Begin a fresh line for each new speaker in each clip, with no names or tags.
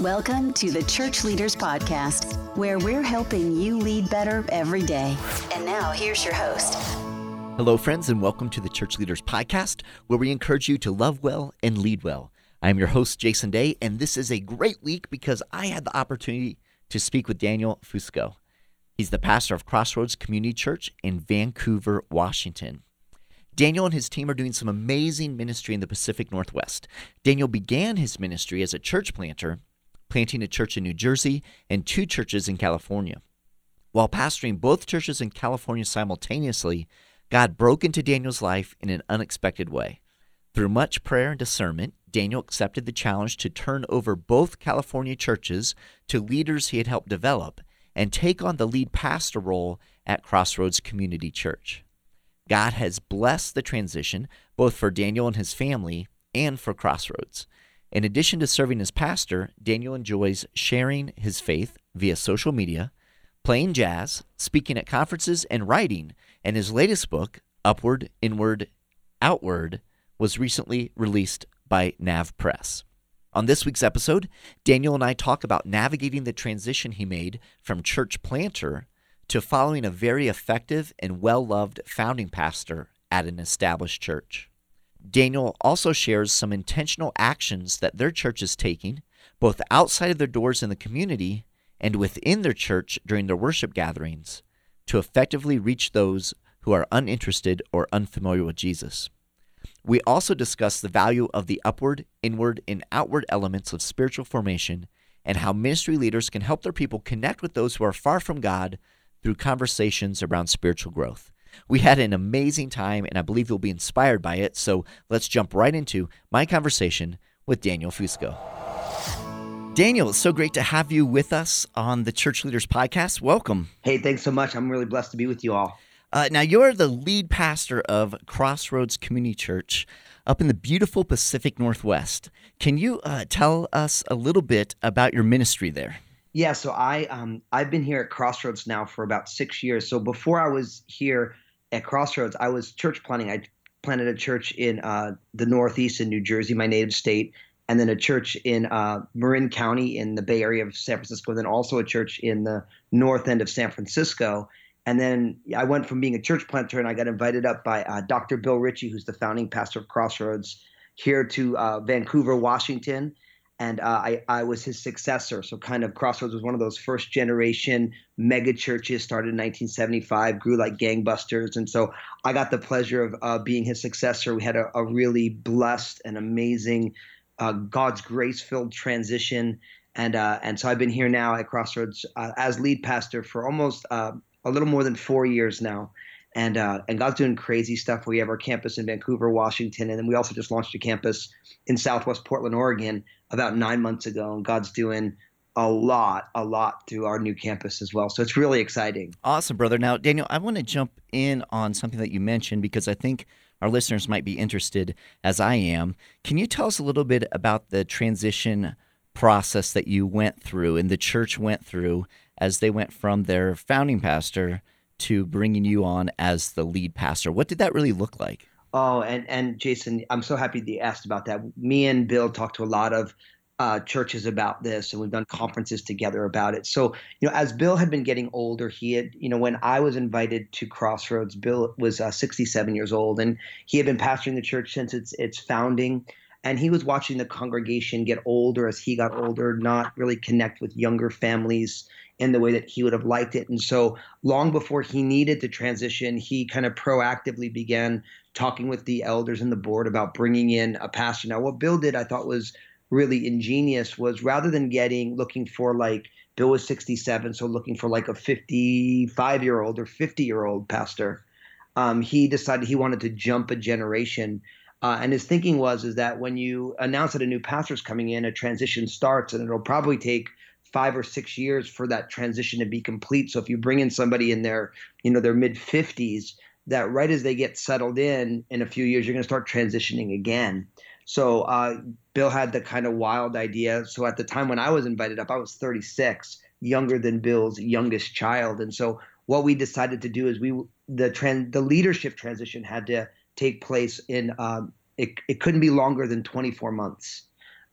Welcome to the Church Leaders Podcast, where we're helping you lead better every day. And now, here's your host.
Hello, friends, and welcome to the Church Leaders Podcast, where we encourage you to love well and lead well. I'm your host, Jason Day, and this is a great week because I had the opportunity to speak with Daniel Fusco. He's the pastor of Crossroads Community Church in Vancouver, Washington. Daniel and his team are doing some amazing ministry in the Pacific Northwest. Daniel began his ministry as a church planter, planting a church in New Jersey and two churches in California. While pastoring both churches in California simultaneously, God broke into Daniel's life in an unexpected way. Through much prayer and discernment, Daniel accepted the challenge to turn over both California churches to leaders he had helped develop and take on the lead pastor role at Crossroads Community Church. God has blessed the transition both for Daniel and his family and for Crossroads. In addition to serving as pastor, Daniel enjoys sharing his faith via social media, playing jazz, speaking at conferences, and writing. And his latest book, Upward, Inward, Outward, was recently released by Nav Press. On this week's episode, Daniel and I talk about navigating the transition he made from church planter to following a very effective and well loved founding pastor at an established church. Daniel also shares some intentional actions that their church is taking, both outside of their doors in the community and within their church during their worship gatherings, to effectively reach those who are uninterested or unfamiliar with Jesus. We also discuss the value of the upward, inward, and outward elements of spiritual formation and how ministry leaders can help their people connect with those who are far from God through conversations around spiritual growth. We had an amazing time, and I believe you'll be inspired by it. So let's jump right into my conversation with Daniel Fusco. Daniel, it's so great to have you with us on the Church Leaders Podcast. Welcome.
Hey, thanks so much. I'm really blessed to be with you all.
Uh, now, you're the lead pastor of Crossroads Community Church up in the beautiful Pacific Northwest. Can you uh, tell us a little bit about your ministry there?
Yeah, so I um I've been here at Crossroads now for about six years. So before I was here at Crossroads, I was church planting. I planted a church in uh, the Northeast in New Jersey, my native state, and then a church in uh, Marin County in the Bay Area of San Francisco, and then also a church in the north end of San Francisco. And then I went from being a church planter, and I got invited up by uh, Dr. Bill Ritchie, who's the founding pastor of Crossroads, here to uh, Vancouver, Washington and uh, I, I was his successor. So, kind of Crossroads was one of those first generation mega churches, started in 1975, grew like gangbusters. And so, I got the pleasure of uh, being his successor. We had a, a really blessed and amazing, uh, God's grace filled transition. And, uh, and so, I've been here now at Crossroads uh, as lead pastor for almost uh, a little more than four years now and uh, and God's doing crazy stuff. We have our campus in Vancouver, Washington, and then we also just launched a campus in Southwest Portland, Oregon, about nine months ago. And God's doing a lot, a lot through our new campus as well. So it's really exciting.
Awesome, brother. Now, Daniel, I want to jump in on something that you mentioned because I think our listeners might be interested, as I am. Can you tell us a little bit about the transition process that you went through and the church went through as they went from their founding pastor? To bringing you on as the lead pastor. What did that really look like?
Oh, and and Jason, I'm so happy that you asked about that. Me and Bill talked to a lot of uh, churches about this, and we've done conferences together about it. So, you know, as Bill had been getting older, he had, you know, when I was invited to Crossroads, Bill was uh, 67 years old, and he had been pastoring the church since its its founding. And he was watching the congregation get older as he got older, not really connect with younger families in the way that he would have liked it. And so, long before he needed to transition, he kind of proactively began talking with the elders and the board about bringing in a pastor. Now, what Bill did, I thought was really ingenious, was rather than getting looking for like Bill was 67, so looking for like a 55 year old or 50 year old pastor, um, he decided he wanted to jump a generation. Uh, and his thinking was is that when you announce that a new pastor is coming in, a transition starts, and it'll probably take five or six years for that transition to be complete. So if you bring in somebody in their, you know, their mid 50s, that right as they get settled in, in a few years, you're going to start transitioning again. So uh, Bill had the kind of wild idea. So at the time when I was invited up, I was 36, younger than Bill's youngest child, and so what we decided to do is we the trend the leadership transition had to take place in um, it, it couldn't be longer than 24 months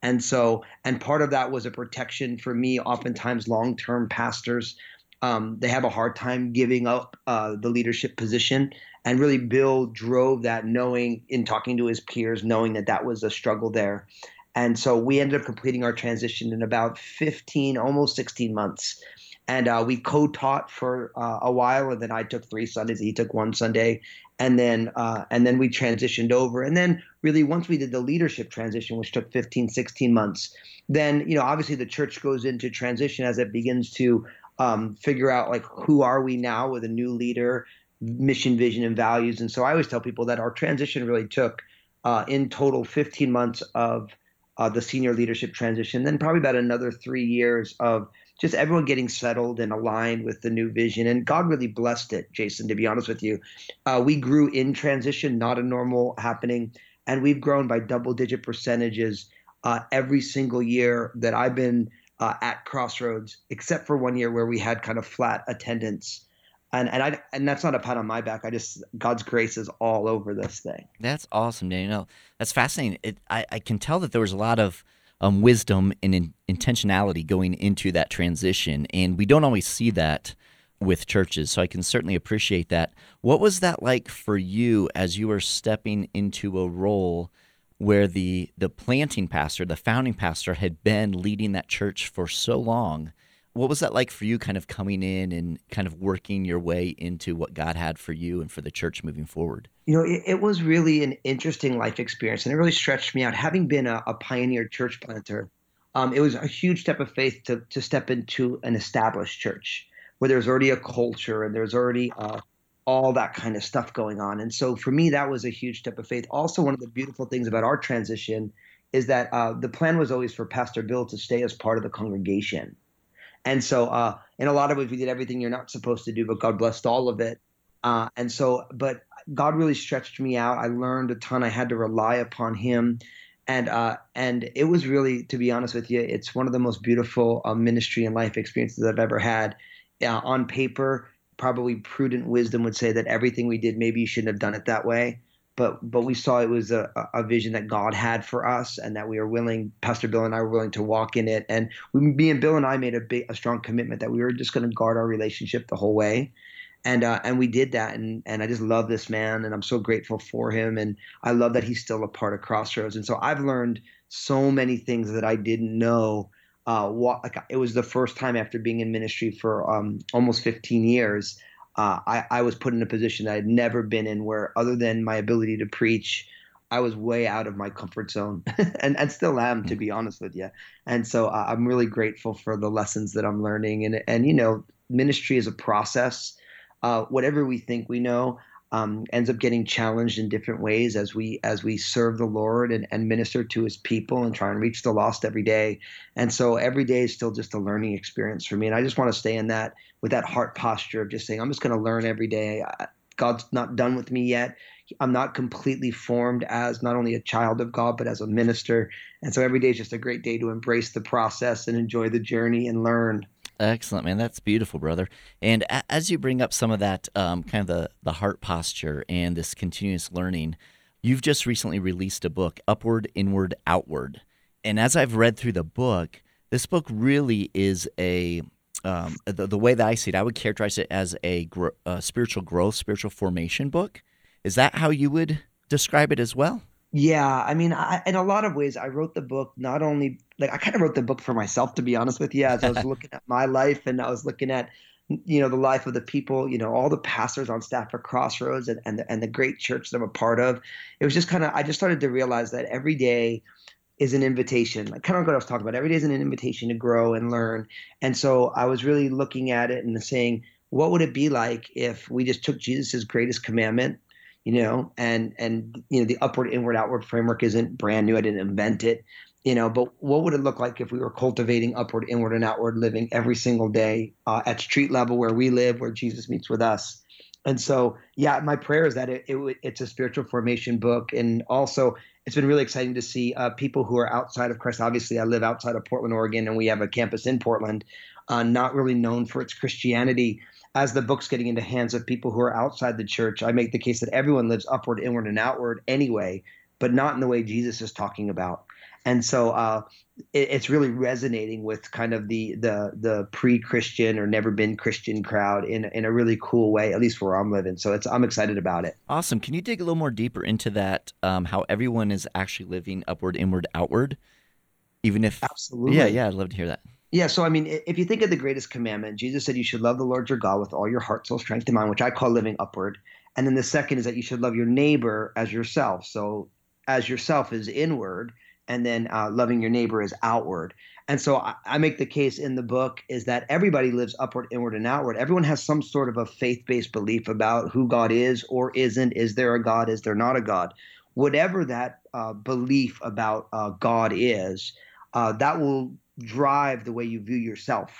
And so, and part of that was a protection for me. Oftentimes, long term pastors, um, they have a hard time giving up uh, the leadership position. And really, Bill drove that, knowing in talking to his peers, knowing that that was a struggle there. And so we ended up completing our transition in about 15, almost 16 months. And uh, we co-taught for uh, a while, and then I took three Sundays. He took one Sunday, and then uh, and then we transitioned over. And then really, once we did the leadership transition, which took 15, 16 months, then you know obviously the church goes into transition as it begins to um, figure out like who are we now with a new leader, mission, vision, and values. And so I always tell people that our transition really took uh, in total 15 months of uh, the senior leadership transition, then probably about another three years of just everyone getting settled and aligned with the new vision. And God really blessed it, Jason, to be honest with you. Uh, we grew in transition, not a normal happening. And we've grown by double digit percentages uh, every single year that I've been uh, at Crossroads, except for one year where we had kind of flat attendance and and I and that's not a pat on my back. I just God's grace is all over this thing.
That's awesome, Daniel. That's fascinating. It, I I can tell that there was a lot of um, wisdom and in, intentionality going into that transition, and we don't always see that with churches. So I can certainly appreciate that. What was that like for you as you were stepping into a role? where the the planting pastor, the founding pastor, had been leading that church for so long, what was that like for you, kind of coming in and kind of working your way into what God had for you and for the church moving forward?
You know, it, it was really an interesting life experience, and it really stretched me out. Having been a, a pioneer church planter, um, it was a huge step of faith to to step into an established church where there's already a culture and there's already uh, all that kind of stuff going on. And so for me, that was a huge step of faith. Also, one of the beautiful things about our transition is that uh, the plan was always for Pastor Bill to stay as part of the congregation. And so, uh, in a lot of ways, we did everything you're not supposed to do, but God blessed all of it. Uh, and so, but God really stretched me out. I learned a ton. I had to rely upon Him, and uh, and it was really, to be honest with you, it's one of the most beautiful uh, ministry and life experiences I've ever had. Uh, on paper, probably prudent wisdom would say that everything we did, maybe you shouldn't have done it that way but but we saw it was a, a vision that God had for us, and that we were willing. Pastor Bill and I were willing to walk in it, and we, me and Bill and I made a big, a strong commitment that we were just going to guard our relationship the whole way, and uh, and we did that, and and I just love this man, and I'm so grateful for him, and I love that he's still a part of Crossroads, and so I've learned so many things that I didn't know. Uh, what like it was the first time after being in ministry for um, almost 15 years uh, I, I was put in a position that I'd never been in where, other than my ability to preach, I was way out of my comfort zone and, and still am, to be honest with you. And so uh, I'm really grateful for the lessons that I'm learning. And, and you know, ministry is a process. Uh, whatever we think we know, um, ends up getting challenged in different ways as we as we serve the Lord and, and minister to His people and try and reach the lost every day. And so every day is still just a learning experience for me. And I just want to stay in that with that heart posture of just saying, I'm just going to learn every day. God's not done with me yet. I'm not completely formed as not only a child of God, but as a minister. And so every day is just a great day to embrace the process and enjoy the journey and learn.
Excellent, man. That's beautiful, brother. And as you bring up some of that um, kind of the, the heart posture and this continuous learning, you've just recently released a book, Upward, Inward, Outward. And as I've read through the book, this book really is a um, the, the way that I see it, I would characterize it as a, a spiritual growth, spiritual formation book. Is that how you would describe it as well?
Yeah, I mean, I, in a lot of ways, I wrote the book not only like I kind of wrote the book for myself, to be honest with you, as I was looking at my life and I was looking at you know the life of the people, you know, all the pastors on staff for Crossroads and and the, and the great church that I'm a part of. It was just kind of I just started to realize that every day is an invitation, like kind of what I was talking about. Every day is an invitation to grow and learn. And so I was really looking at it and saying, what would it be like if we just took Jesus's greatest commandment you know, and and you know the upward, inward, outward framework isn't brand new. I didn't invent it, you know. But what would it look like if we were cultivating upward, inward, and outward living every single day uh, at street level where we live, where Jesus meets with us? And so, yeah, my prayer is that it, it it's a spiritual formation book, and also it's been really exciting to see uh, people who are outside of Christ. Obviously, I live outside of Portland, Oregon, and we have a campus in Portland, uh, not really known for its Christianity as the book's getting into hands of people who are outside the church, I make the case that everyone lives upward, inward, and outward anyway, but not in the way Jesus is talking about. and so uh, it, it's really resonating with kind of the the the pre-Christian or never been Christian crowd in in a really cool way, at least where I'm living. So it's I'm excited about it.
Awesome. Can you dig a little more deeper into that? Um, how everyone is actually living upward, inward, outward, even if
absolutely.
Yeah, yeah. I'd love to hear that.
Yeah, so I mean, if you think of the greatest commandment, Jesus said you should love the Lord your God with all your heart, soul, strength, and mind, which I call living upward. And then the second is that you should love your neighbor as yourself. So as yourself is inward, and then uh, loving your neighbor is outward. And so I, I, make the case in the book is that everybody lives upward, inward, and outward. Everyone has some sort of a faith-based belief about who God is or isn't. Is there a God? Is there not a God? Whatever that uh, belief about uh, God is, uh, that will drive the way you view yourself,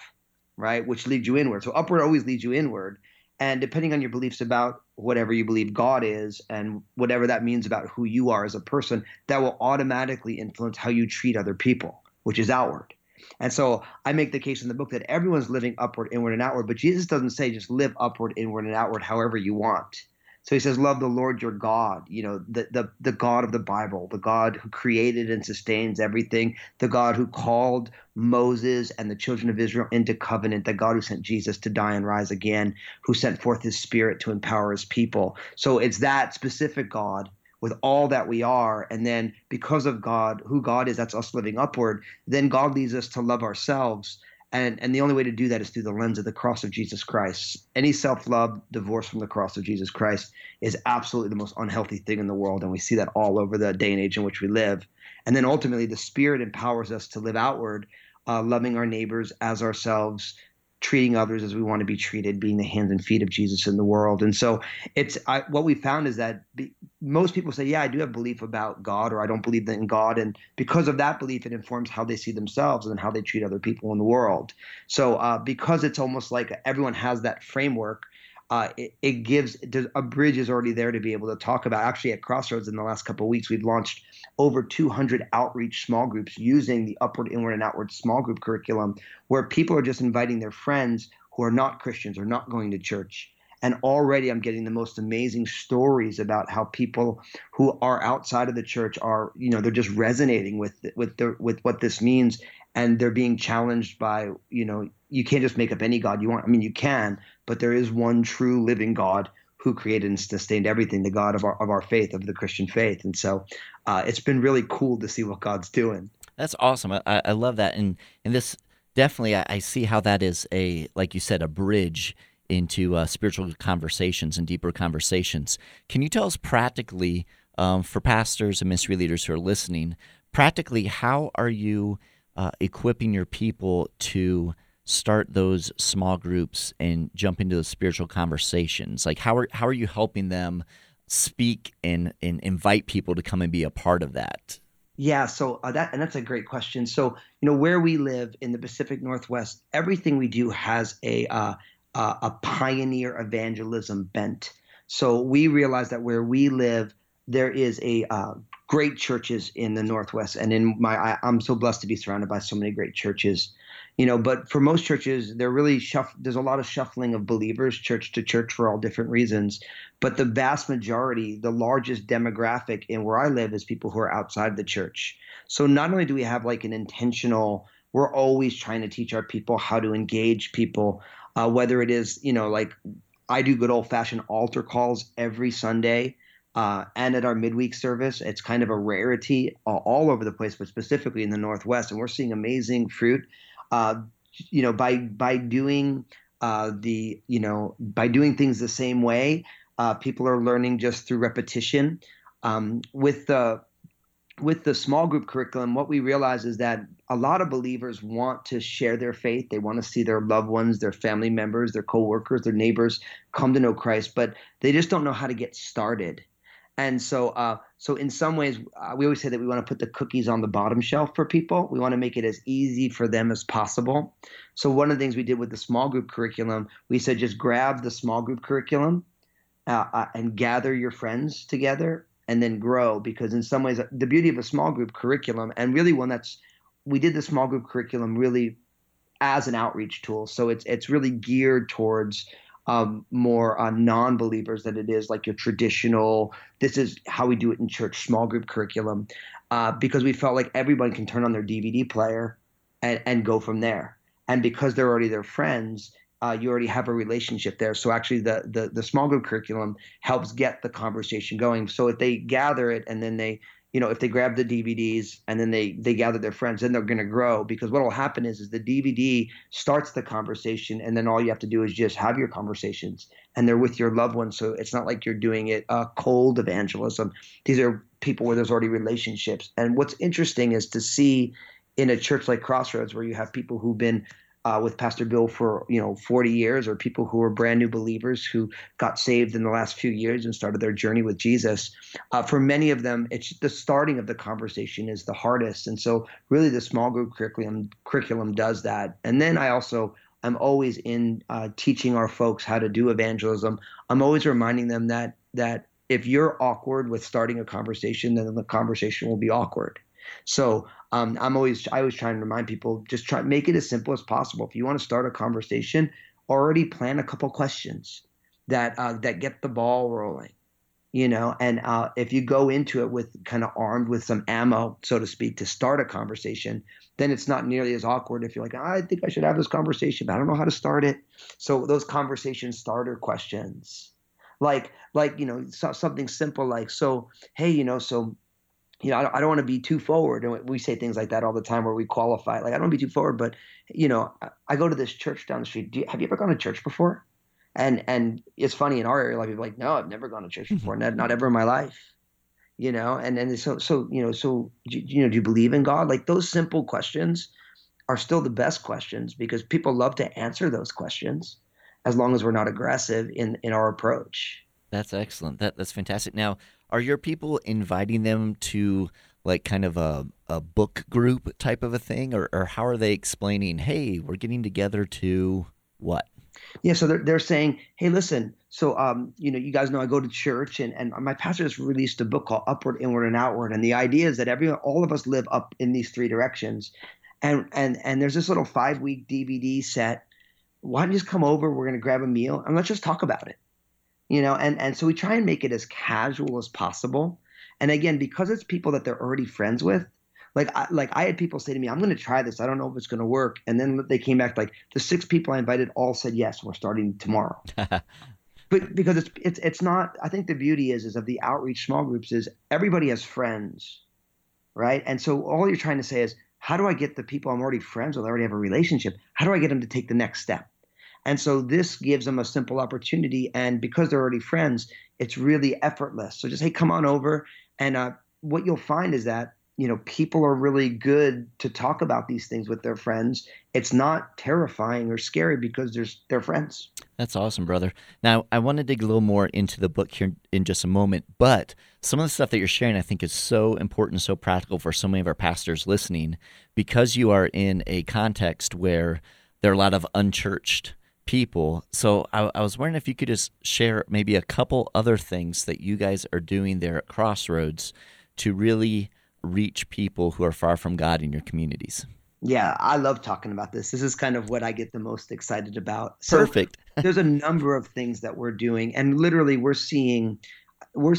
right? Which leads you inward. So upward always leads you inward. And depending on your beliefs about whatever you believe God is and whatever that means about who you are as a person, that will automatically influence how you treat other people, which is outward. And so I make the case in the book that everyone's living upward, inward, and outward, but Jesus doesn't say just live upward, inward, and outward however you want. So he says, Love the Lord your God, you know, the, the, the God of the Bible, the God who created and sustains everything, the God who called Moses and the children of Israel into covenant, the God who sent Jesus to die and rise again, who sent forth his spirit to empower his people. So it's that specific God with all that we are. And then because of God, who God is, that's us living upward, then God leads us to love ourselves and, and the only way to do that is through the lens of the cross of Jesus Christ. Any self love divorced from the cross of Jesus Christ is absolutely the most unhealthy thing in the world. And we see that all over the day and age in which we live. And then ultimately, the Spirit empowers us to live outward, uh, loving our neighbors as ourselves, treating others as we want to be treated, being the hands and feet of Jesus in the world. And so it's I, what we found is that be, most people say, yeah, I do have belief about God or I don't believe in God. And because of that belief, it informs how they see themselves and how they treat other people in the world. So uh, because it's almost like everyone has that framework, uh, it, it, gives a bridge is already there to be able to talk about. Actually, at Crossroads in the last couple of weeks, we've launched over 200 outreach small groups using the upward, inward, and outward small group curriculum, where people are just inviting their friends who are not Christians or not going to church. And already, I'm getting the most amazing stories about how people who are outside of the church are, you know, they're just resonating with with the, with what this means, and they're being challenged by, you know, you can't just make up any God you want. I mean, you can, but there is one true living God who created and sustained everything, the God of our of our faith, of the Christian faith. And so, uh, it's been really cool to see what God's doing.
That's awesome. I, I love that, and and this definitely I, I see how that is a like you said a bridge into uh, spiritual conversations and deeper conversations. Can you tell us practically, um, for pastors and ministry leaders who are listening, practically how are you uh, equipping your people to start those small groups and jump into the spiritual conversations? Like how are how are you helping them speak and and invite people to come and be a part of that?
Yeah, so uh, that and that's a great question. So you know where we live in the Pacific Northwest, everything we do has a uh, uh, a pioneer evangelism bent. So we realize that where we live, there is a uh, great churches in the Northwest, and in my I, am so blessed to be surrounded by so many great churches. You know but for most churches they're really shuff there's a lot of shuffling of believers church to church for all different reasons. But the vast majority the largest demographic in where i live is people who are outside the church. So not only do we have like an intentional we're always trying to teach our people how to engage people uh, whether it is you know like i do good old fashioned altar calls every sunday uh, and at our midweek service, it's kind of a rarity all, all over the place, but specifically in the Northwest. And we're seeing amazing fruit uh, you know, by by doing uh, the you know by doing things the same way, uh, people are learning just through repetition. Um, with the with the small group curriculum, what we realize is that a lot of believers want to share their faith. They want to see their loved ones, their family members, their coworkers, their neighbors come to know Christ, but they just don't know how to get started. And so, uh, so in some ways, uh, we always say that we want to put the cookies on the bottom shelf for people. We want to make it as easy for them as possible. So one of the things we did with the small group curriculum, we said just grab the small group curriculum uh, uh and gather your friends together and then grow. Because in some ways, the beauty of a small group curriculum, and really one that's we did the small group curriculum really as an outreach tool. So it's it's really geared towards um, more uh, non-believers than it is like your traditional. This is how we do it in church, small group curriculum, uh, because we felt like everyone can turn on their DVD player and, and go from there. And because they're already their friends, uh, you already have a relationship there. So actually, the, the the small group curriculum helps get the conversation going. So if they gather it and then they you know, if they grab the DVDs and then they they gather their friends, then they're going to grow because what will happen is is the DVD starts the conversation, and then all you have to do is just have your conversations, and they're with your loved ones. So it's not like you're doing it uh, cold evangelism. These are people where there's already relationships, and what's interesting is to see in a church like Crossroads where you have people who've been uh, with Pastor Bill for you know 40 years, or people who are brand new believers who got saved in the last few years and started their journey with Jesus. Uh, for many of them, it's the starting of the conversation is the hardest, and so really the small group curriculum curriculum does that. And then I also I'm always in uh, teaching our folks how to do evangelism. I'm always reminding them that that if you're awkward with starting a conversation, then the conversation will be awkward. So um, I'm always I always try to remind people just try make it as simple as possible. If you want to start a conversation, already plan a couple questions that uh, that get the ball rolling. You know, and uh, if you go into it with kind of armed with some ammo, so to speak, to start a conversation, then it's not nearly as awkward. If you're like, I think I should have this conversation, but I don't know how to start it. So those conversation starter questions, like like you know so, something simple like, so hey, you know, so you know, I, I don't want to be too forward. And we say things like that all the time where we qualify. Like, I don't want to be too forward, but, you know, I, I go to this church down the street. You, have you ever gone to church before? And and it's funny in our area, like people like, no, I've never gone to church before, not, not ever in my life, you know. And and so so you know so you know do you believe in God? Like those simple questions are still the best questions because people love to answer those questions as long as we're not aggressive in in our approach.
That's excellent. That that's fantastic. Now, are your people inviting them to like kind of a, a book group type of a thing? Or, or how are they explaining hey we're getting together to what?
Yeah so they're, they're saying hey listen so um, you know you guys know i go to church and, and my pastor just released a book called upward inward and outward and the idea is that everyone all of us live up in these three directions. And and and there's this little five week dvd set. Why don't you just come over? We're going to grab a meal and let's just talk about it you know and and so we try and make it as casual as possible and again because it's people that they're already friends with like I, like I had people say to me, "I'm going to try this. I don't know if it's going to work." And then they came back like the six people I invited all said yes. We're starting tomorrow. but because it's it's it's not. I think the beauty is is of the outreach small groups is everybody has friends, right? And so all you're trying to say is, how do I get the people I'm already friends with, I already have a relationship? How do I get them to take the next step? And so this gives them a simple opportunity. And because they're already friends, it's really effortless. So just, hey, come on over. And uh, what you'll find is that, you know, people are really good to talk about these things with their friends. It's not terrifying or scary because there's they're friends.
That's awesome, brother. Now, I want to dig a little more into the book here in just a moment, but some of the stuff that you're sharing, I think, is so important, so practical for so many of our pastors listening because you are in a context where there are a lot of unchurched people. So I, I, was wondering if you could just share maybe a couple other things that you guys are doing there at Crossroads to really reach people who are far from God in your communities.
Yeah, I love talking about this. This is kind of what I get the most excited about. So
Perfect.
there's a number of things that we're doing, and literally we're seeing we're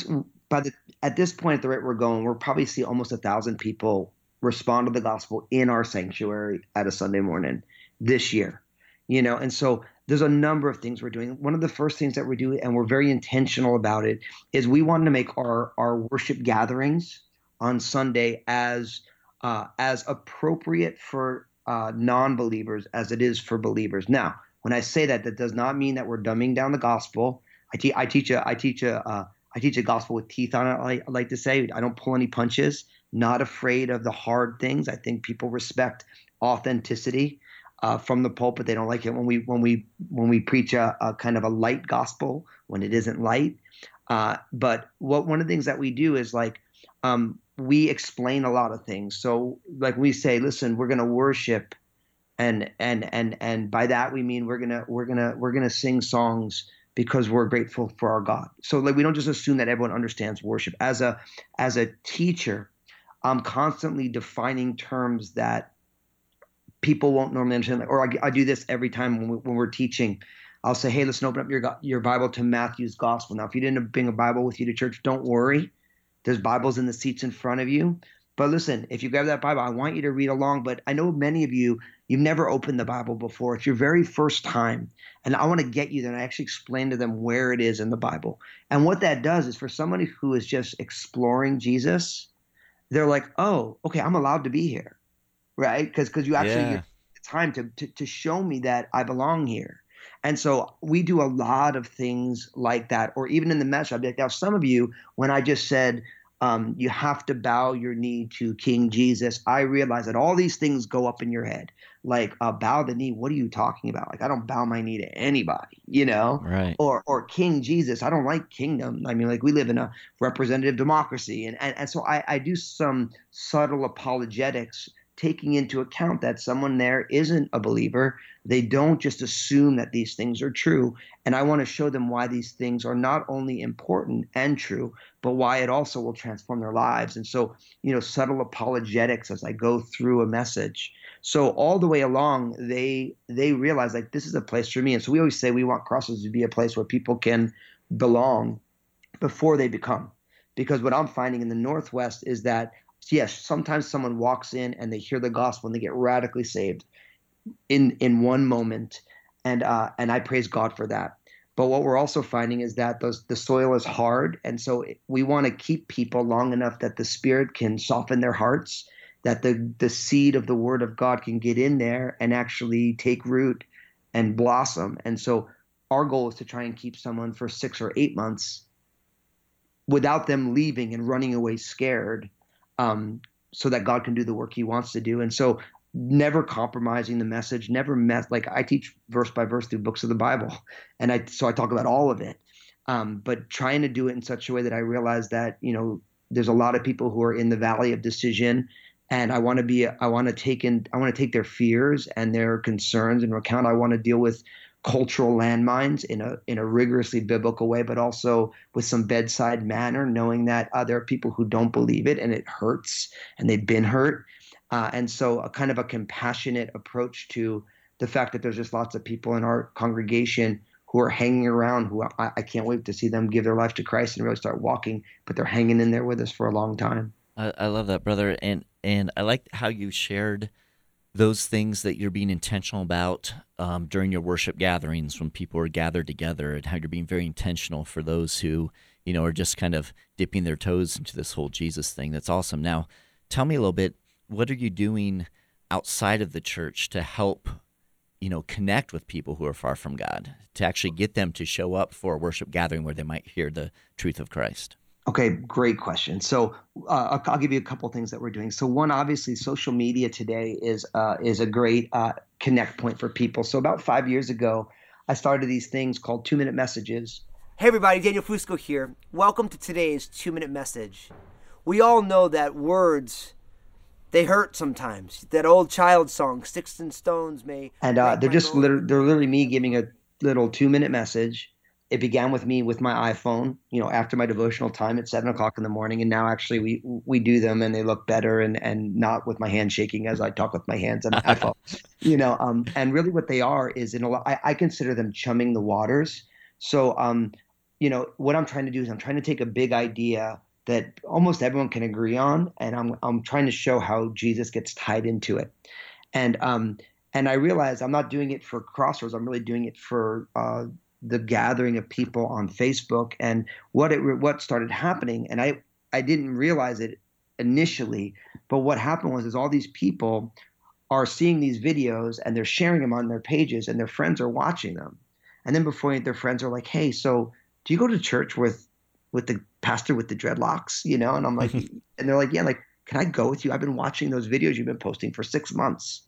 by the at this point at the rate we're going, we're probably see almost a thousand people respond to the gospel in our sanctuary at a Sunday morning this year. You know, and so there's a number of things we're doing. One of the first things that we do, and we're very intentional about it, is we want to make our our worship gatherings on Sunday as uh, as appropriate for uh, non-believers as it is for believers. Now, when I say that, that does not mean that we're dumbing down the gospel. I, te- I teach a I teach a uh, I teach a gospel with teeth on it. I, I like to say I don't pull any punches. Not afraid of the hard things. I think people respect authenticity uh, from the pulpit. They don't like it when we when we when we preach a, a kind of a light gospel when it isn't light. Uh, but what one of the things that we do is like um, we explain a lot of things. So like we say, listen, we're going to worship, and and and and by that we mean we're gonna we're gonna we're gonna sing songs because we're grateful for our God. So like we don't just assume that everyone understands worship. As a as a teacher, I'm constantly defining terms that people won't normally understand. Or I, I do this every time when, we, when we're teaching. I'll say, hey, listen, open up your your Bible to Matthew's Gospel. Now, if you didn't bring a Bible with you to church, don't worry. There's Bibles in the seats in front of you. But listen, if you grab that Bible, I want you to read along. But I know many of you, you've never opened the Bible before. It's your very first time. And I want to get you there and I actually explain to them where it is in the Bible. And what that does is for somebody who is just exploring Jesus, they're like, oh, okay, I'm allowed to be here. Right? Because because you actually yeah. time to, to to show me that I belong here. And so we do a lot of things like that, or even in the message. I'd be like, now, some of you, when I just said, um, you have to bow your knee to King Jesus. I realize that all these things go up in your head. Like uh, bow the knee. What are you talking about? Like I don't bow my knee to anybody, you know.
Right.
Or or King Jesus. I don't like kingdom. I mean, like we live in a representative democracy, and and, and so I, I do some subtle apologetics taking into account that someone there isn't a believer. They don't just assume that these things are true. And I want to show them why these things are not only important and true, but why it also will transform their lives. And so, you know, subtle apologetics as I go through a message. So all the way along, they they realize like this is a place for me. And so we always say we want crosses to be a place where people can belong before they become. Because what I'm finding in the Northwest is that yes, sometimes someone walks in and they hear the gospel and they get radically saved in in one moment, and uh, and I praise God for that. But what we're also finding is that those, the soil is hard, and so we want to keep people long enough that the Spirit can soften their hearts, that the the seed of the Word of God can get in there and actually take root and blossom. And so our goal is to try and keep someone for six or eight months without them leaving and running away scared um, so that God can do the work He wants to do. And so, never compromising the message, never mess. Like I teach verse by verse through books of the Bible, and I so I talk about all of it. Um, but trying to do it in such a way that I realize that you know there's a lot of people who are in the valley of decision, and I want to be I want to take in I want to take their fears and their concerns into account. I want to deal with cultural landmines in a in a rigorously biblical way, but also with some bedside manner, knowing that uh, there are people who don't believe it and it hurts and they've been hurt, uh, and so a kind of a compassionate approach to the fact that there's just lots of people in our congregation who are hanging around who I, I can't wait to see them give their life to Christ and really start walking, but they're hanging in there with us for a long time.
I, I love that, brother, and and I like how you shared those things that you're being intentional about um, during your worship gatherings when people are gathered together and how you're being very intentional for those who you know are just kind of dipping their toes into this whole jesus thing. That's awesome. Now tell me a little bit what are you doing outside of the church to help you know connect with people who are far from god to actually get them to show up for a worship gathering where they might hear the truth of christ
Okay, great question. So uh, I'll, give you a couple things that we're doing. So one, obviously, social media today is uh, is a great uh, connect point for people. So about five years ago, I started these things called two minute messages.
Hey everybody, Daniel Fusco here. Welcome to today's two minute message. We all know that words they hurt sometimes. That old child song, "Sticks and Stones," may
and uh, they're just literally, they're literally me giving a little two minute message it began with me with my iPhone, you know, after my devotional time at seven o'clock in the morning, and now actually we we do them and they look better and and not with my hand shaking as I talk with my hands on my iPhone, you know. Um, and really, what they are is in a lot. I, I consider them chumming the waters. So, um, you know, what I'm trying to do is I'm trying to take a big idea that almost everyone can agree on, and I'm I'm trying to show how Jesus gets tied into it, and um, and I realize I'm not doing it for Crossroads. I'm really doing it for uh, the gathering of people on Facebook and what it what started happening. And I I didn't realize it initially, but what happened was is all these people are seeing these videos and they're sharing them on their pages and their friends are watching them. And then before their friends are like, "Hey, so do you go to church with with the pastor with the dreadlocks?" You know, and I'm like, and they're like, "Yeah, like, can I go with you? I've been watching those videos you've been posting for six months."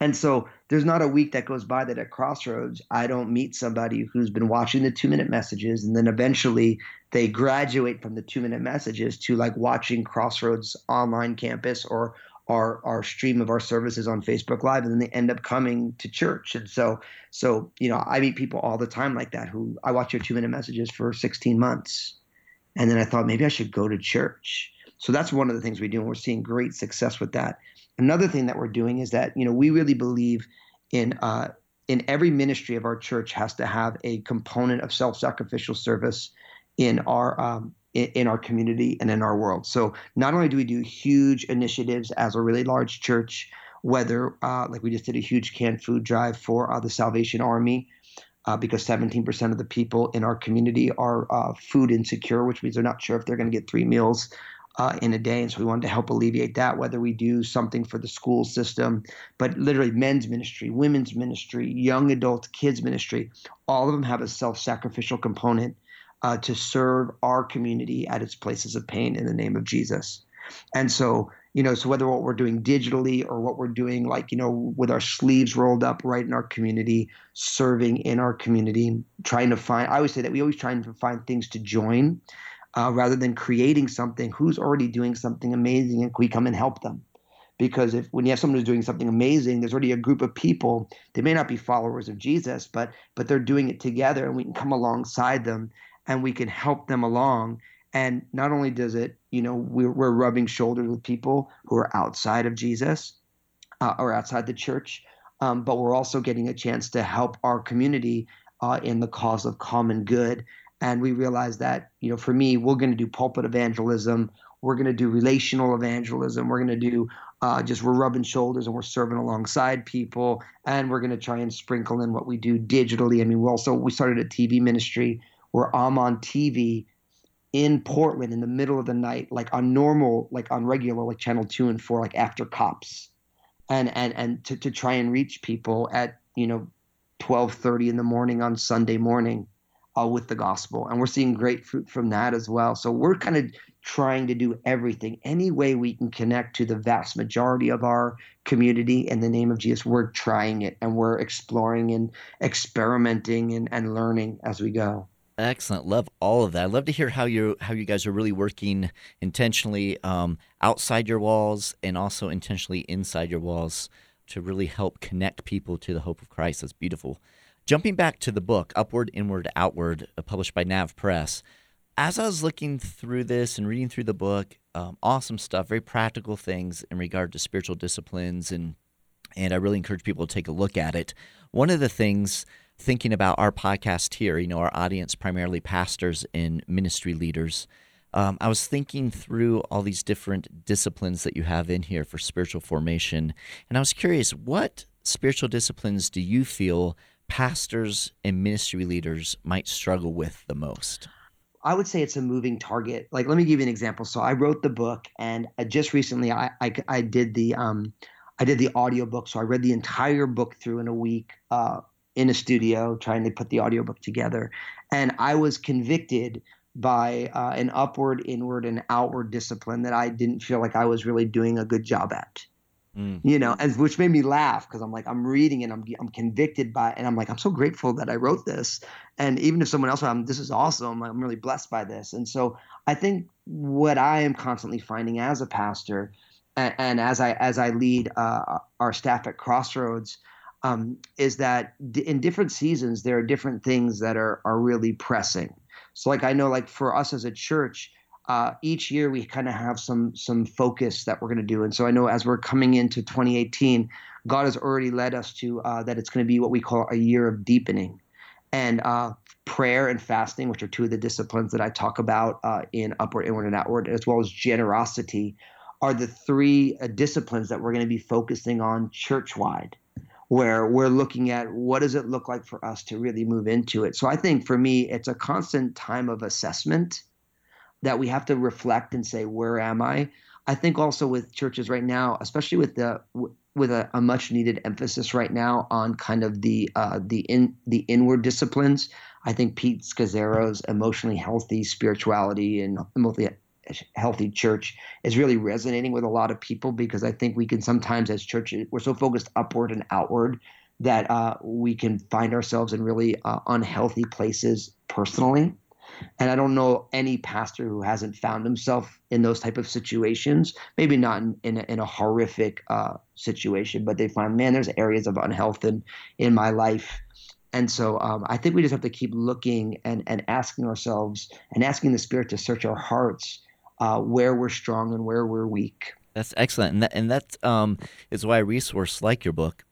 And so there's not a week that goes by that at Crossroads I don't meet somebody who's been watching the two minute messages and then eventually they graduate from the two minute messages to like watching Crossroads online campus or our our stream of our services on Facebook Live, and then they end up coming to church. And so, so you know, I meet people all the time like that who I watch your two minute messages for 16 months, and then I thought maybe I should go to church. So that's one of the things we do, and we're seeing great success with that. Another thing that we're doing is that you know we really believe in uh, in every ministry of our church has to have a component of self-sacrificial service in our um, in, our community and in our world. So not only do we do huge initiatives as a really large church, whether uh, like we just did a huge canned food drive for uh, the Salvation Army. Uh, because 17% of the people in our community are uh, food insecure, which means they're not sure if they're going to get three meals uh, in a day. And so we wanted to help alleviate that, whether we do something for the school system, but literally men's ministry, women's ministry, young adult, kids ministry, all of them have a self sacrificial component uh, to serve our community at its places of pain in the name of Jesus. And so, you know, so whether what we're doing digitally or what we're doing, like, you know, with our sleeves rolled up right in our community, serving in our community, trying to find, I always say that we always try to find things to join uh, rather than creating something who's already doing something amazing and we come and help them? Because if when you have someone who's doing something amazing there's already a group of people they may not be followers of jesus but but they're doing it together and we can come alongside them and we can help them along. And not only does it you know we're, we're rubbing shoulders with people who are outside of jesus uh, or outside the church um, but we're also getting a chance to help our community uh, in the cause of common good and we realized that you know for me we're going to do pulpit evangelism. We're going to do relational evangelism. We're going to do uh, just we're rubbing shoulders and we're serving alongside people. And we're going to try and sprinkle in what we do digitally. I mean we also we started a tv ministry where i'm on tv in portland in the middle of the night like on normal like on regular like channel 2 and 4 like after cops. And and and to, to try and reach people at you know 12:30 in the morning on sunday morning with the gospel. And we're seeing great fruit from that as well. So we're kind of trying to do everything, any way we can connect to the vast majority of our community in the name of Jesus. We're trying it and we're exploring and experimenting and, and learning as we go.
Excellent. Love all of that. I love to hear how you how you guys are really working intentionally um, outside your walls and also intentionally inside your walls to really help connect people to the hope of Christ. That's beautiful. Jumping back to the book, Upward, Inward, Outward, uh, published by Nav Press, as I was looking through this and reading through the book, um, awesome stuff, very practical things in regard to spiritual disciplines, and and I really encourage people to take a look at it. One of the things, thinking about our podcast here, you know, our audience primarily pastors and ministry leaders. Um, I was thinking through all these different disciplines that you have in here for spiritual formation, and I was curious, what spiritual disciplines do you feel pastors and ministry leaders might struggle with the most?
I would say it's a moving target. Like, let me give you an example. So I wrote the book, and just recently I I, I did the um I did the audiobook. So I read the entire book through in a week uh, in a studio, trying to put the audiobook together, and I was convicted by uh, an upward, inward, and outward discipline that I didn't feel like I was really doing a good job at. Mm. You know, and which made me laugh because I'm like, I'm reading and I'm I'm convicted by, and I'm like, I'm so grateful that I wrote this. And even if someone else, I'm this is awesome. I'm really blessed by this. And so I think what I am constantly finding as a pastor, and, and as I as I lead uh, our staff at Crossroads, um, is that in different seasons there are different things that are are really pressing. So like I know, like for us as a church uh, each year we kind of have some some focus that we're going to do. And so I know as we're coming into 2018, God has already led us to uh, that it's going to be what we call a year of deepening, and uh, prayer and fasting, which are two of the disciplines that I talk about uh, in upward, inward, and outward, as well as generosity, are the three uh, disciplines that we're going to be focusing on church wide where we're looking at what does it look like for us to really move into it. So I think for me, it's a constant time of assessment that we have to reflect and say, where am I? I think also with churches right now, especially with the with a, a much needed emphasis right now on kind of the uh, the in the inward disciplines. I think Pete Scazzero's emotionally healthy spirituality and emotionally healthy church is really resonating with a lot of people because I think we can sometimes as churches we're so focused upward and outward that uh, we can find ourselves in really uh, unhealthy places personally and I don't know any pastor who hasn't found himself in those type of situations. Maybe not in, in, a, in a horrific uh, situation, but they find, man, there's areas of unhealth in, in my life. And so um, I think we just have to keep looking and, and asking ourselves and asking the Spirit to search our hearts uh, where we're strong and where we're weak.
That's excellent. And that, and that um, is why a resource like your book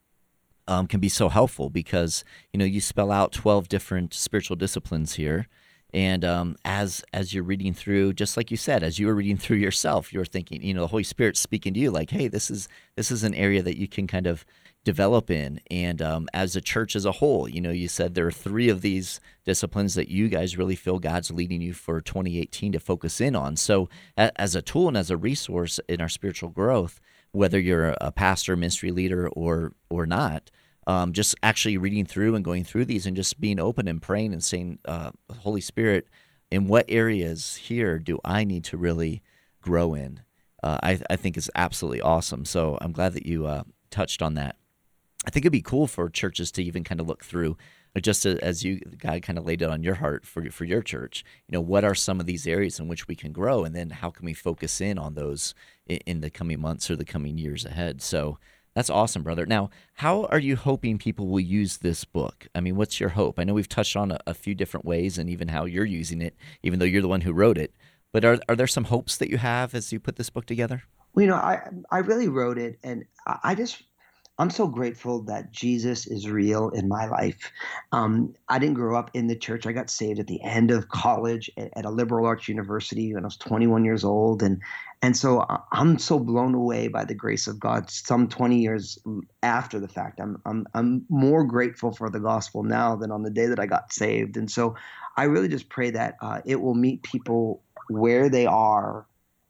um, can be so helpful because you know you spell out 12 different spiritual disciplines here and um, as as you're reading through just like you said as you were reading through yourself you're thinking you know the holy spirit speaking to you like hey this is this is an area that you can kind of develop in. And um, as a church as a whole you know you said there are three of these disciplines that you guys really feel god's leading you for 2018 to focus in on. So as a tool and as a resource in our spiritual growth whether you're a pastor ministry leader or or not um, just actually reading through and going through these and just being open and praying and saying uh, holy spirit in what areas here do i need to really grow in uh, I, I think is absolutely awesome so i'm glad that you uh, touched on that I think it'd be cool for churches to even kind of look through, uh, just as you God kind of laid it on your heart for for your church. You know, what are some of these areas in which we can grow, and then how can we focus in on those in, in the coming months or the coming years ahead? So that's awesome, brother. Now, how are you hoping people will use this book? I mean, what's your hope? I know we've touched on a, a few different ways, and even how you're using it, even though you're the one who wrote it. But are are there some hopes that you have as you put this book together?
Well, you know, I I really wrote it, and I just I'm so grateful that Jesus is real in my life. Um, I didn't grow up in the church. I got saved at the end of college at, at, a liberal arts university when I was 21 years old, and and so I'm so blown away by the grace of God. Some 20 years after the fact, I'm I'm I'm more grateful for the gospel now than on the day that I got saved. And so I really just pray that uh, it will meet people where they are,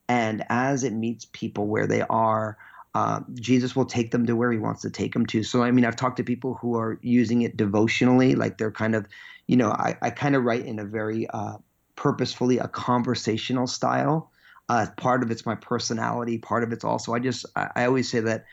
and as it meets people where they are uh, Jesus will take them to where he wants to take them to. So, I mean, I've talked to people who are using it devotionally, like they're kind of, you know, I, I kind of write in a very uh, purposefully a conversational style. Uh, part of it's my personality, part of it's also, I just, I, I always say that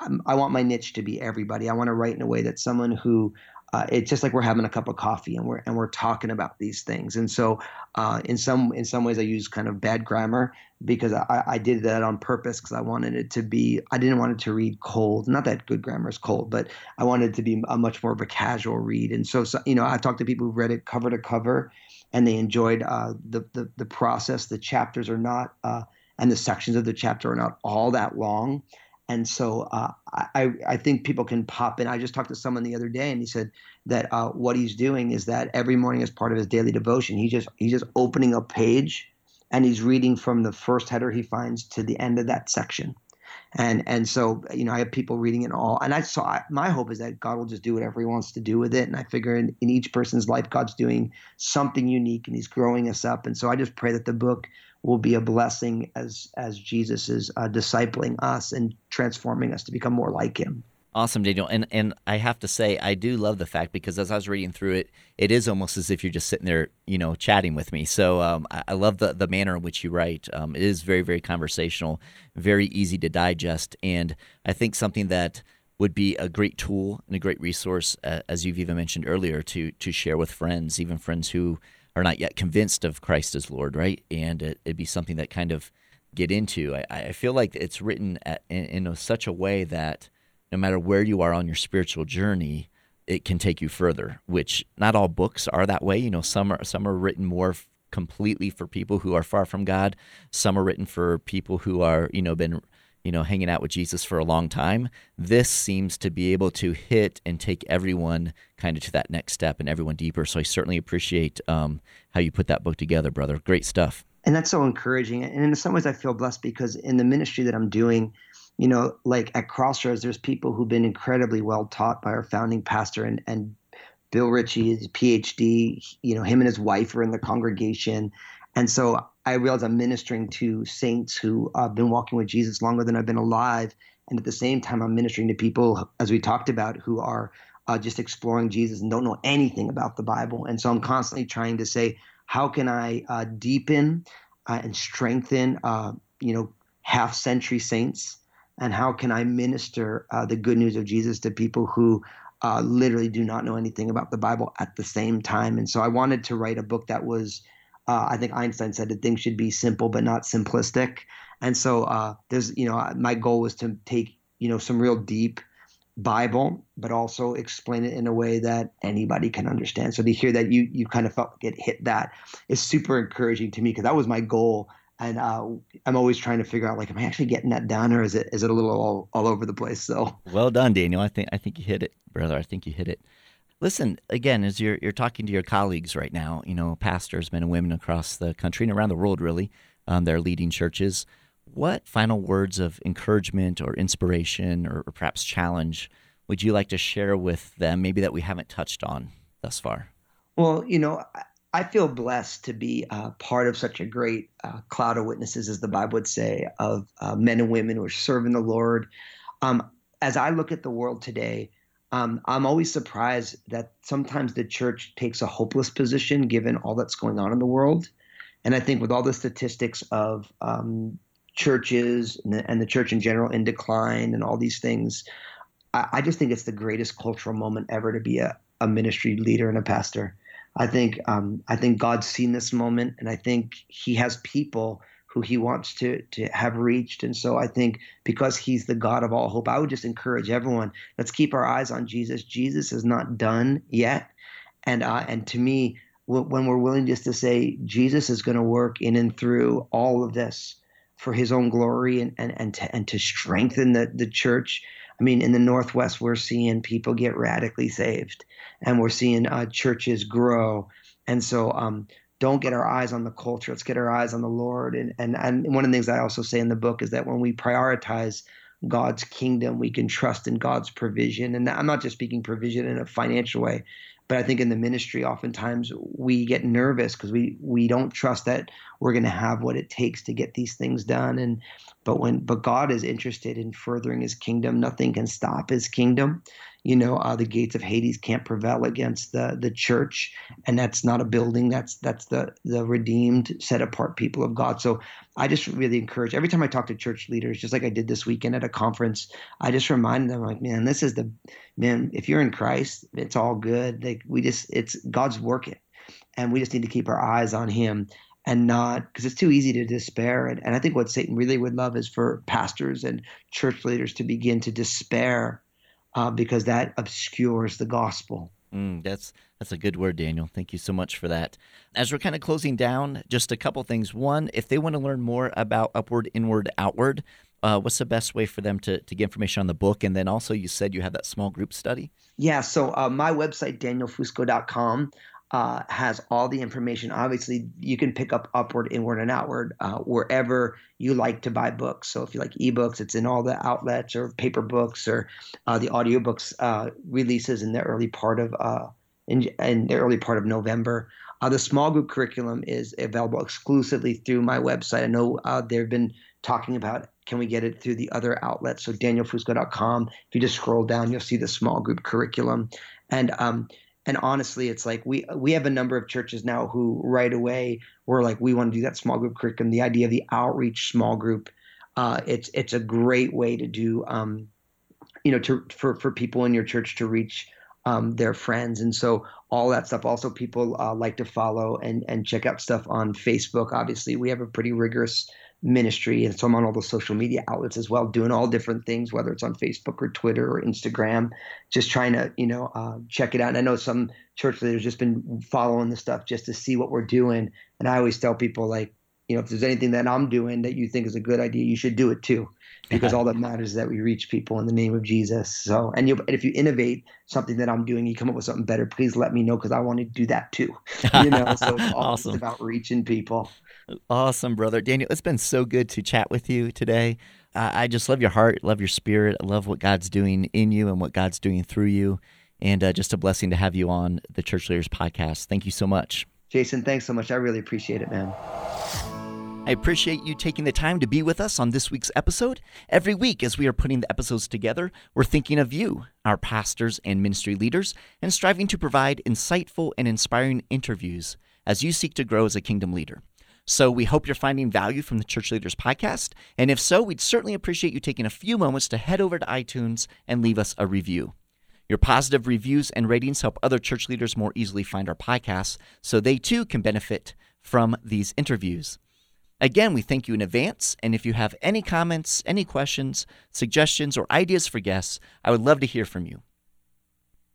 um, I want my niche to be everybody. I want to write in a way that someone who uh, it's just like we're having a cup of coffee and we're and we're talking about these things. And so, uh, in some in some ways, I use kind of bad grammar because I, I did that on purpose because I wanted it to be. I didn't want it to read cold. Not that good grammar is cold, but I wanted it to be a much more of a casual read. And so, so you know, I've talked to people who've read it cover to cover, and they enjoyed uh, the, the the process. The chapters are not, uh, and the sections of the chapter are not all that long. And so uh, I, I think people can pop in. I just talked to someone the other day, and he said that uh, what he's doing is that every morning, as part of his daily devotion, he just he's just opening a page, and he's reading from the first header he finds to the end of that section. And and so you know I have people reading it all, and I saw my hope is that God will just do whatever He wants to do with it. And I figure in, in each person's life, God's doing something unique, and He's growing us up. And so I just pray that the book will be a blessing as as Jesus is uh, discipling us and transforming us to become more like Him.
Awesome, Daniel. And and I have to say, I do love the fact because as I was reading through it, it is almost as if you're just sitting there, you know, chatting with me. So um, I, I, love the the manner in which you write. Um, it is very very conversational, very easy to digest, and I think something that would be a great tool and a great resource, uh, as you've even mentioned earlier, to to share with friends, even friends who are not yet convinced of Christ as Lord, right? And it, would be something that kind of get into. I, I feel like it's written at, in, in such a way that no matter where you are on your spiritual journey, it can take you further. Which not all books are that way. You know, some are some are written more f- completely for people who are far from God. Some are written for people who are you know been you know, hanging out with Jesus for a long time, this seems to be able to hit and take everyone kind of to that next step and everyone deeper. So I certainly appreciate um, how you put that book together, brother. Great stuff.
And that's so encouraging. And in some ways, I feel blessed because in the ministry that I'm doing, you know, like at Crossroads, there's people who've been incredibly well taught by our founding pastor and, and Bill Ritchie, his PhD, you know, him and his wife are in the congregation. And so I realize I'm ministering to saints who have been walking with Jesus longer than I've been alive. And at the same time, I'm ministering to people, as we talked about, who are uh, just exploring Jesus and don't know anything about the Bible. And so I'm constantly trying to say, how can I uh, deepen uh, and strengthen, uh, you know, half century saints? And how can I minister uh, the good news of Jesus to people who uh, literally do not know anything about the Bible at the same time? And so I wanted to write a book that was uh, I think Einstein said that things should be simple but not simplistic. And so uh, there's, you know, my goal was to take, you know, some real deep Bible, but also explain it in a way that anybody can understand. So to hear that you you kind of felt like it hit that is super encouraging to me because that was my goal and uh, I'm always trying to figure out like, am I actually getting that done, or is it is it a little all, all over the place? So
well done, Daniel. I think I think you hit it, brother. I think you hit it. Listen again as you're you're talking to your colleagues right now. You know, pastors, men and women across the country and around the world, really. Um, they're leading churches. What final words of encouragement or inspiration or, or perhaps challenge would you like to share with them? Maybe that we haven't touched on thus far.
Well, you know, I feel blessed to be uh, part of such a great uh, cloud of witnesses, as the Bible would say, of uh, men and women who are serving the Lord. Um, as I look at the world today, um, I'm always surprised that sometimes the church takes a hopeless position given all that's going on in the world. And I think with all the statistics of um, churches and the, and the, church in general in decline and all these things, I, I, just think it's the greatest cultural moment ever to be a, a ministry leader and a pastor. I think um, I think God's seen this moment, and I think He has people who He wants to to have reached. And so I think because He's the God of all hope, I would just encourage everyone: let's keep our eyes on Jesus. Jesus is not done yet, and uh, and to me, when we're willing just to say Jesus is going to work in and through all of this for His own glory and and and to, and to strengthen the the church. I mean, in the Northwest, we're seeing people get radically saved and we're seeing uh, churches grow. And so, um, don't get our eyes on the culture. Let's get our eyes on the Lord. And, and and one of the things I also say in the book is that when we prioritize God's kingdom, we can trust in God's provision. And I'm not just speaking provision in a financial way, but I think in the ministry, oftentimes we get nervous because we we don't trust that we're going to have what it takes to get these things done. And but when but God is interested in furthering His kingdom, nothing can stop His kingdom. You know uh, the gates of hades can't prevail against the the church and that's not a building. That's that's the the redeemed set apart people of god. So i just really encourage every time i talk to church leaders just like i did this weekend at a conference i just remind them like man this is the man if you're in christ it's all good. Like we just it's god's working and we just need to keep our eyes on him and not because it's too easy to despair. And, and I think what Satan really would love is for pastors and church leaders to begin to despair uh, because that obscures the gospel.
Mm, that's that's a good word, Daniel. Thank you so much for that. As we're kind of closing down, just a couple things. One, if they want to learn more about Upward, Inward, Outward, uh, what's the best way for them to, to get information on the book? And then also, you said you had that small group study.
Yeah. So uh, my website, danielfusco.com uh, has all the information. Obviously, you can pick up Upward, Inward, and Outward uh, wherever you like to buy books. So if you like ebooks, it's in all the outlets or paper books or uh, the audiobooks uh, releases in the early part of uh, in, in, the early part of November. Uh, the small group curriculum is available exclusively through my website. I know they've been talking about can we get it through the other outlets. So danielfusco.com. If you just scroll down, you'll see the small group curriculum. And um, and honestly it's like we we have a number of churches now who right away were like we want to do that small group curriculum. The idea of the outreach small group uh, it's it's a great way to do um, you know to for for people in your church to reach um, their friends. And so all that stuff also people uh, like to follow and and check out stuff on facebook. Obviously we have a pretty rigorous ministry and so i'm on all the social media outlets as well doing all different things whether it's on facebook or twitter or instagram just trying to you know uh, check it out. And i know some church leaders just been following the stuff just to see what we're doing. And i always tell people like you know if there's anything that i'm doing that you think is a good idea you should do it too because all that matters is that we reach people in the name of jesus. So and, you, and if you innovate something that i'm doing you come up with something better please let me know because i want to do that too. You know so it's awesome. about reaching people
Awesome, brother. Daniel, it's been so good to chat with you today. Uh, I just love your heart, love your spirit. I love what God's doing in you and what God's doing through you. And uh, just a blessing to have you on the Church Leaders Podcast. Thank you so much.
Jason, thanks so much. I really appreciate it, man.
I appreciate you taking the time to be with us on this week's episode. Every week, as we are putting the episodes together, we're thinking of you, our pastors and ministry leaders, and striving to provide insightful and inspiring interviews as you seek to grow as a kingdom leader. So we hope you're finding value from the Church Leaders Podcast. And if so, we'd certainly appreciate you taking a few moments to head over to iTunes and leave us a review. Your positive reviews and ratings help other church leaders more easily find our podcasts so they too can benefit from these interviews. Again, we thank you in advance. And if you have any comments, any questions, suggestions, or ideas for guests, I would love to hear from you.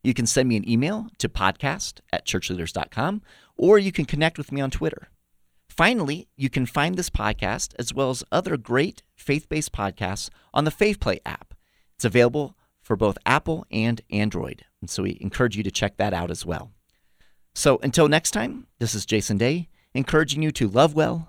You can send me an email to podcast at churchleaders.com or you can connect with me on Twitter. Finally, you can find this podcast as well as other great faith based podcasts on the FaithPlay app. It's available for both Apple and Android. And so we encourage you to check that out as well. So until next time, this is Jason Day, encouraging you to love well